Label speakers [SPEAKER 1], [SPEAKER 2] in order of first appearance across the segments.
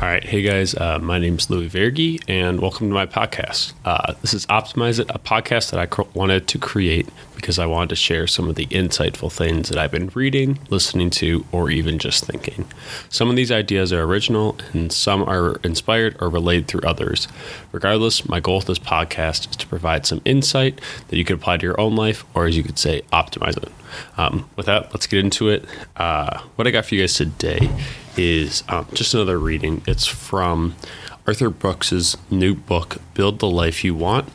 [SPEAKER 1] All right. Hey, guys. Uh, my name's Louis Vergi, and welcome to my podcast. Uh, this is Optimize It, a podcast that I cr- wanted to create because I wanted to share some of the insightful things that I've been reading, listening to, or even just thinking. Some of these ideas are original, and some are inspired or relayed through others. Regardless, my goal with this podcast is to provide some insight that you could apply to your own life, or as you could say, optimize it. Um, with that, let's get into it. Uh, what I got for you guys today is um, just another reading. It's from Arthur Brooks's new book, Build the Life You Want,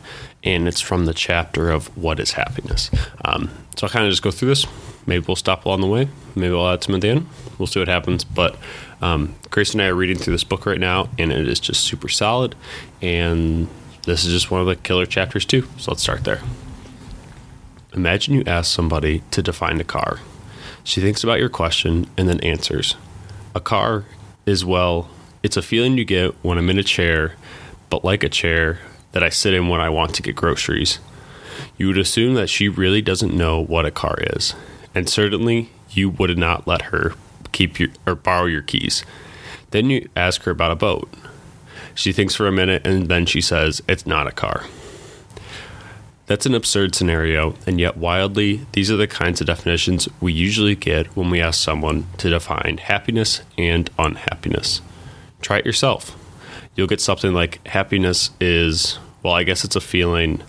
[SPEAKER 1] and it's from the chapter of What is Happiness. Um, so I'll kind of just go through this. Maybe we'll stop along the way. Maybe we'll add some at the end. We'll see what happens. But um, Grace and I are reading through this book right now, and it is just super solid. And this is just one of the killer chapters, too. So let's start there. Imagine you ask somebody to define a car. She thinks about your question and then answers. A car is, well, it's a feeling you get when I'm in a chair, but like a chair that I sit in when I want to get groceries. You would assume that she really doesn't know what a car is, and certainly you would not let her keep your or borrow your keys. Then you ask her about a boat. She thinks for a minute and then she says it's not a car. That's an absurd scenario, and yet wildly, these are the kinds of definitions we usually get when we ask someone to define happiness and unhappiness. Try it yourself. You'll get something like happiness is, well, I guess it's a feeling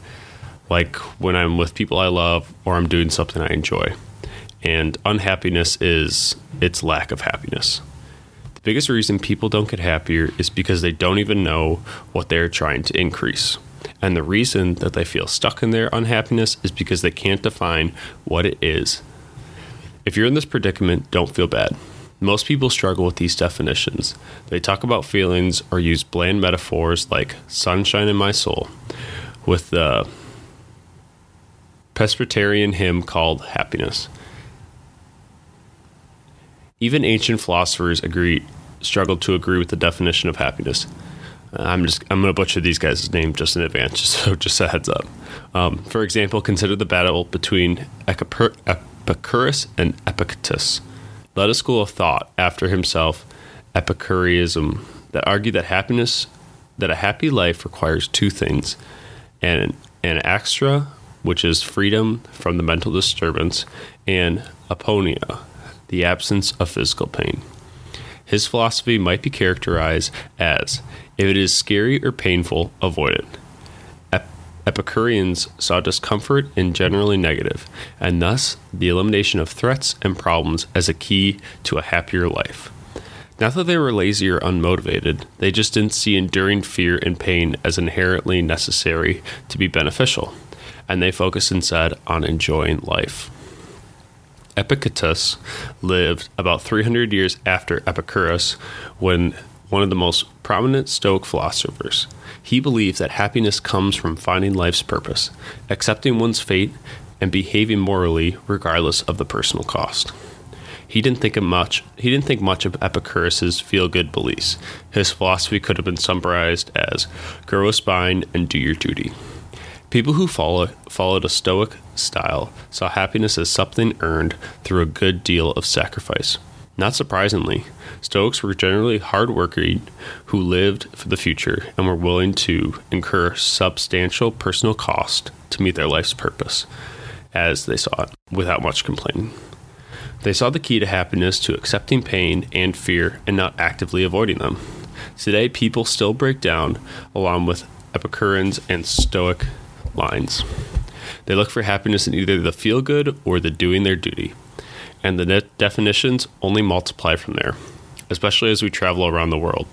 [SPEAKER 1] like when I'm with people I love or I'm doing something I enjoy. And unhappiness is its lack of happiness. The biggest reason people don't get happier is because they don't even know what they're trying to increase. And the reason that they feel stuck in their unhappiness is because they can't define what it is. If you're in this predicament, don't feel bad. Most people struggle with these definitions. They talk about feelings or use bland metaphors like sunshine in my soul with the Presbyterian hymn called Happiness. Even ancient philosophers agree struggled to agree with the definition of happiness. I'm just I'm going to butcher these guys' name just in advance, so just a heads up. Um, for example, consider the battle between Epicurus and Epictetus, led a school of thought after himself, Epicureanism, that argued that happiness, that a happy life requires two things, and an anaxagoras, which is freedom from the mental disturbance, and aponia, the absence of physical pain. His philosophy might be characterized as if it is scary or painful, avoid it. Ep- Epicureans saw discomfort in generally negative, and thus the elimination of threats and problems as a key to a happier life. Not that they were lazy or unmotivated, they just didn't see enduring fear and pain as inherently necessary to be beneficial, and they focused instead on enjoying life. Epictetus lived about 300 years after Epicurus when one of the most prominent Stoic philosophers. He believed that happiness comes from finding life's purpose, accepting one's fate, and behaving morally regardless of the personal cost. He didn't think much. He didn't think much of Epicurus's feel-good beliefs. His philosophy could have been summarized as "grow a spine and do your duty." People who follow, followed a Stoic style saw happiness as something earned through a good deal of sacrifice. Not surprisingly, Stoics were generally hardworking who lived for the future and were willing to incur substantial personal cost to meet their life's purpose, as they saw it, without much complaining. They saw the key to happiness to accepting pain and fear and not actively avoiding them. Today, people still break down along with Epicureans and Stoic lines. They look for happiness in either the feel good or the doing their duty. And the definitions only multiply from there, especially as we travel around the world.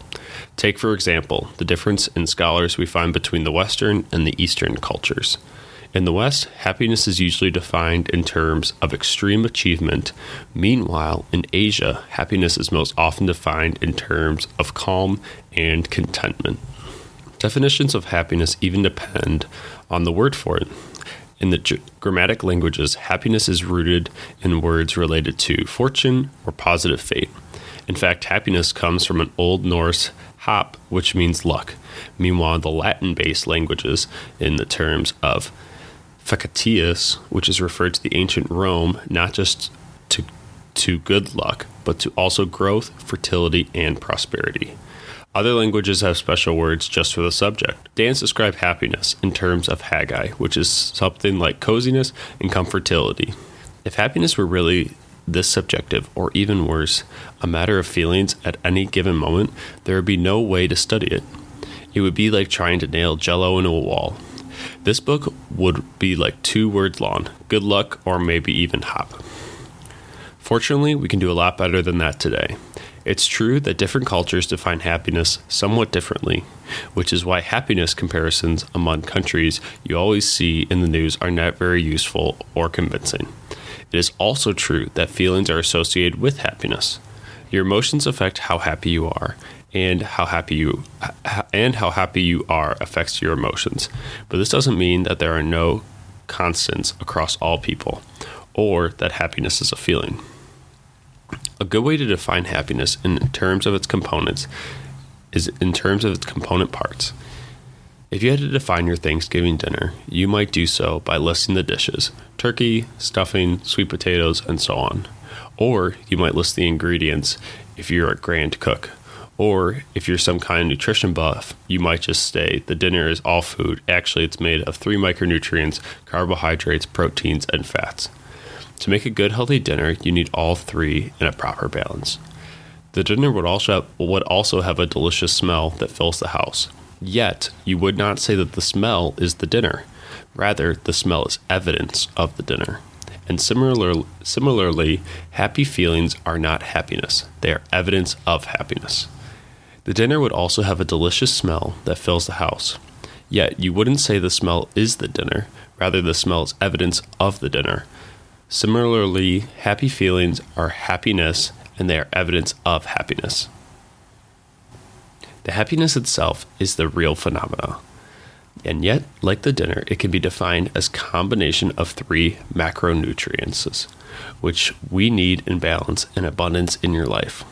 [SPEAKER 1] Take, for example, the difference in scholars we find between the Western and the Eastern cultures. In the West, happiness is usually defined in terms of extreme achievement. Meanwhile, in Asia, happiness is most often defined in terms of calm and contentment. Definitions of happiness even depend on the word for it. In the g- grammatic languages, happiness is rooted in words related to fortune or positive fate. In fact, happiness comes from an Old Norse hap, which means luck. Meanwhile, the Latin based languages, in the terms of facetious, which is referred to the ancient Rome, not just to to good luck, but to also growth, fertility, and prosperity. Other languages have special words just for the subject. Dan's describe happiness in terms of hygge, which is something like coziness and comfortility. If happiness were really this subjective, or even worse, a matter of feelings at any given moment, there would be no way to study it. It would be like trying to nail jello into a wall. This book would be like two words long good luck, or maybe even hop. Fortunately, we can do a lot better than that today. It's true that different cultures define happiness somewhat differently, which is why happiness comparisons among countries you always see in the news are not very useful or convincing. It is also true that feelings are associated with happiness. Your emotions affect how happy you are, and how happy you and how happy you are affects your emotions. But this doesn't mean that there are no constants across all people or that happiness is a feeling. A good way to define happiness in terms of its components is in terms of its component parts. If you had to define your Thanksgiving dinner, you might do so by listing the dishes turkey, stuffing, sweet potatoes, and so on. Or you might list the ingredients if you're a grand cook. Or if you're some kind of nutrition buff, you might just say the dinner is all food. Actually, it's made of three micronutrients, carbohydrates, proteins, and fats. To make a good, healthy dinner, you need all three in a proper balance. The dinner would also have, would also have a delicious smell that fills the house. Yet, you would not say that the smell is the dinner. Rather, the smell is evidence of the dinner. And similar, similarly, happy feelings are not happiness, they are evidence of happiness. The dinner would also have a delicious smell that fills the house. Yet, you wouldn't say the smell is the dinner, rather, the smell is evidence of the dinner. Similarly, happy feelings are happiness and they are evidence of happiness. The happiness itself is the real phenomena. And yet, like the dinner, it can be defined as combination of three macronutrients, which we need in balance and abundance in your life.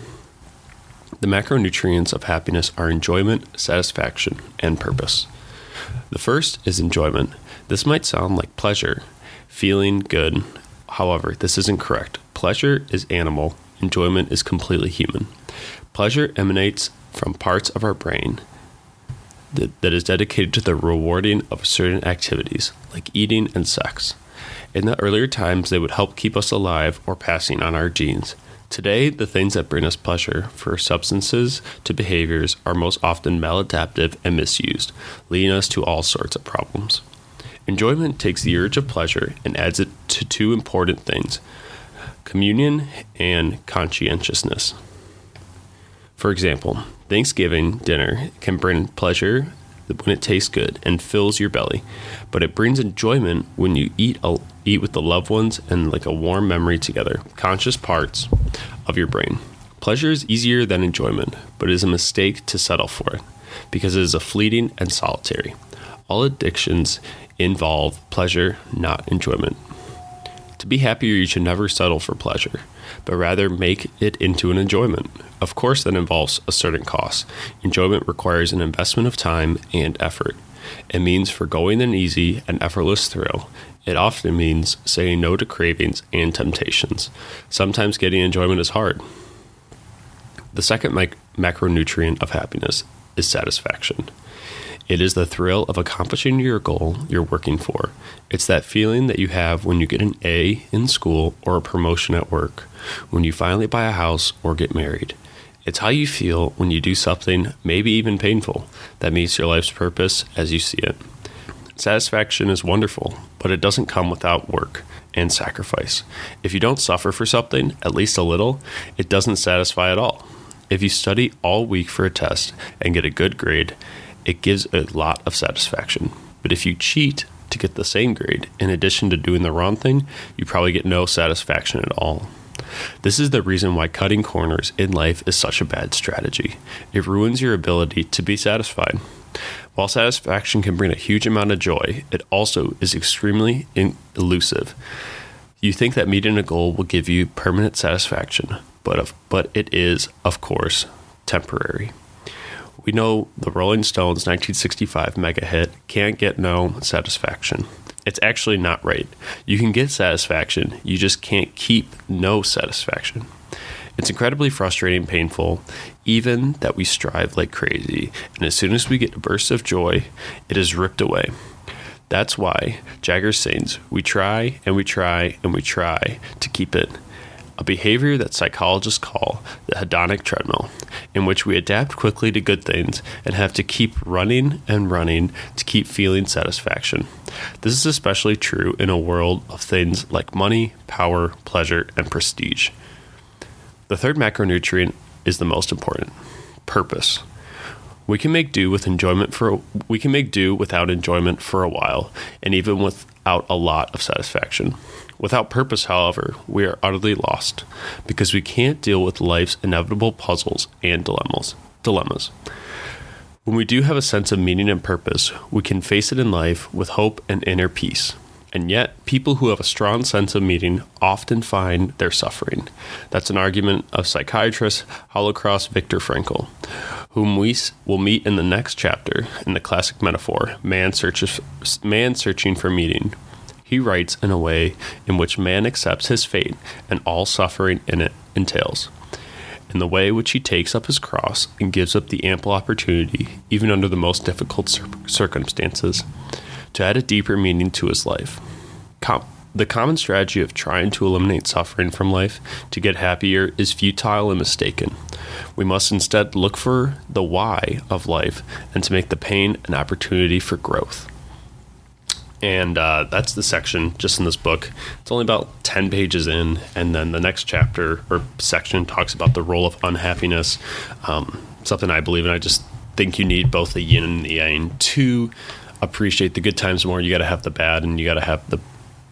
[SPEAKER 1] The macronutrients of happiness are enjoyment, satisfaction, and purpose. The first is enjoyment. This might sound like pleasure, feeling good, However, this isn't correct. Pleasure is animal, enjoyment is completely human. Pleasure emanates from parts of our brain that, that is dedicated to the rewarding of certain activities, like eating and sex. In the earlier times, they would help keep us alive or passing on our genes. Today, the things that bring us pleasure, for substances to behaviors, are most often maladaptive and misused, leading us to all sorts of problems. Enjoyment takes the urge of pleasure and adds it to two important things communion and conscientiousness. For example, Thanksgiving dinner can bring pleasure when it tastes good and fills your belly, but it brings enjoyment when you eat a, eat with the loved ones and like a warm memory together, conscious parts of your brain. Pleasure is easier than enjoyment, but it is a mistake to settle for it because it is a fleeting and solitary. All addictions involve pleasure, not enjoyment. To be happier, you should never settle for pleasure, but rather make it into an enjoyment. Of course, that involves a certain cost. Enjoyment requires an investment of time and effort. It means foregoing an easy and effortless thrill. It often means saying no to cravings and temptations. Sometimes getting enjoyment is hard. The second macronutrient of happiness is satisfaction. It is the thrill of accomplishing your goal you're working for. It's that feeling that you have when you get an A in school or a promotion at work, when you finally buy a house or get married. It's how you feel when you do something, maybe even painful, that meets your life's purpose as you see it. Satisfaction is wonderful, but it doesn't come without work and sacrifice. If you don't suffer for something, at least a little, it doesn't satisfy at all. If you study all week for a test and get a good grade, it gives a lot of satisfaction. But if you cheat to get the same grade, in addition to doing the wrong thing, you probably get no satisfaction at all. This is the reason why cutting corners in life is such a bad strategy. It ruins your ability to be satisfied. While satisfaction can bring a huge amount of joy, it also is extremely elusive. You think that meeting a goal will give you permanent satisfaction, but, of, but it is, of course, temporary. We know the Rolling Stones' 1965 mega hit Can't Get No Satisfaction. It's actually not right. You can get satisfaction, you just can't keep no satisfaction. It's incredibly frustrating painful, even that we strive like crazy, and as soon as we get a burst of joy, it is ripped away. That's why Jagger sings, We try and we try and we try to keep it. A behavior that psychologists call the hedonic treadmill, in which we adapt quickly to good things and have to keep running and running to keep feeling satisfaction. This is especially true in a world of things like money, power, pleasure, and prestige. The third macronutrient is the most important purpose. We can make do with enjoyment for we can make do without enjoyment for a while and even without a lot of satisfaction. Without purpose, however, we are utterly lost because we can't deal with life's inevitable puzzles and dilemmas. Dilemmas. When we do have a sense of meaning and purpose, we can face it in life with hope and inner peace. And yet, people who have a strong sense of meaning often find their suffering. That's an argument of psychiatrist Holocaust Viktor Frankl, whom we will meet in the next chapter in the classic metaphor, man, searches, man searching for meaning. He writes in a way in which man accepts his fate and all suffering in it entails. In the way which he takes up his cross and gives up the ample opportunity, even under the most difficult circumstances, to add a deeper meaning to his life. Com- the common strategy of trying to eliminate suffering from life to get happier is futile and mistaken. We must instead look for the why of life and to make the pain an opportunity for growth. And uh, that's the section just in this book. It's only about 10 pages in, and then the next chapter or section talks about the role of unhappiness, um, something I believe in. I just think you need both the yin and the yang to appreciate the good times more. You got to have the bad, and you got to have the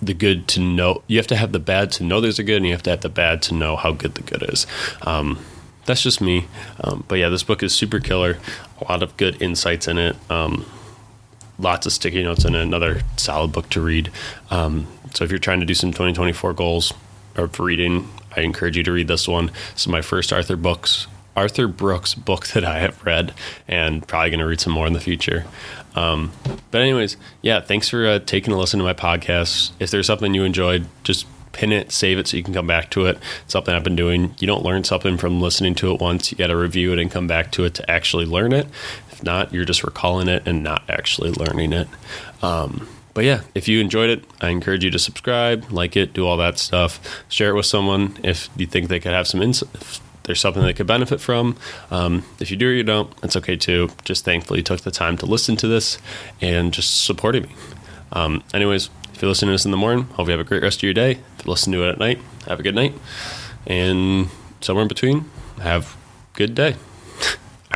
[SPEAKER 1] the good to know. You have to have the bad to know there's a good, and you have to have the bad to know how good the good is. Um, that's just me. Um, but yeah, this book is super killer. A lot of good insights in it. Um, lots of sticky notes in it. Another solid book to read. Um, so if you're trying to do some 2024 goals of reading, I encourage you to read this one. This is my first Arthur books Arthur Brooks book that I have read, and probably going to read some more in the future. Um, but anyways, yeah, thanks for uh, taking a listen to my podcast. If there's something you enjoyed, just pin it, save it so you can come back to it. It's something I've been doing. You don't learn something from listening to it once. You got to review it and come back to it to actually learn it. If not, you're just recalling it and not actually learning it. Um, but yeah, if you enjoyed it, I encourage you to subscribe, like it, do all that stuff. Share it with someone if you think they could have some insight there's something they could benefit from. Um, if you do or you don't, it's okay too. Just thankfully took the time to listen to this and just supporting me. Um, anyways, if you're listening to this in the morning, hope you have a great rest of your day. If you listen to it at night, have a good night. And somewhere in between, have good day.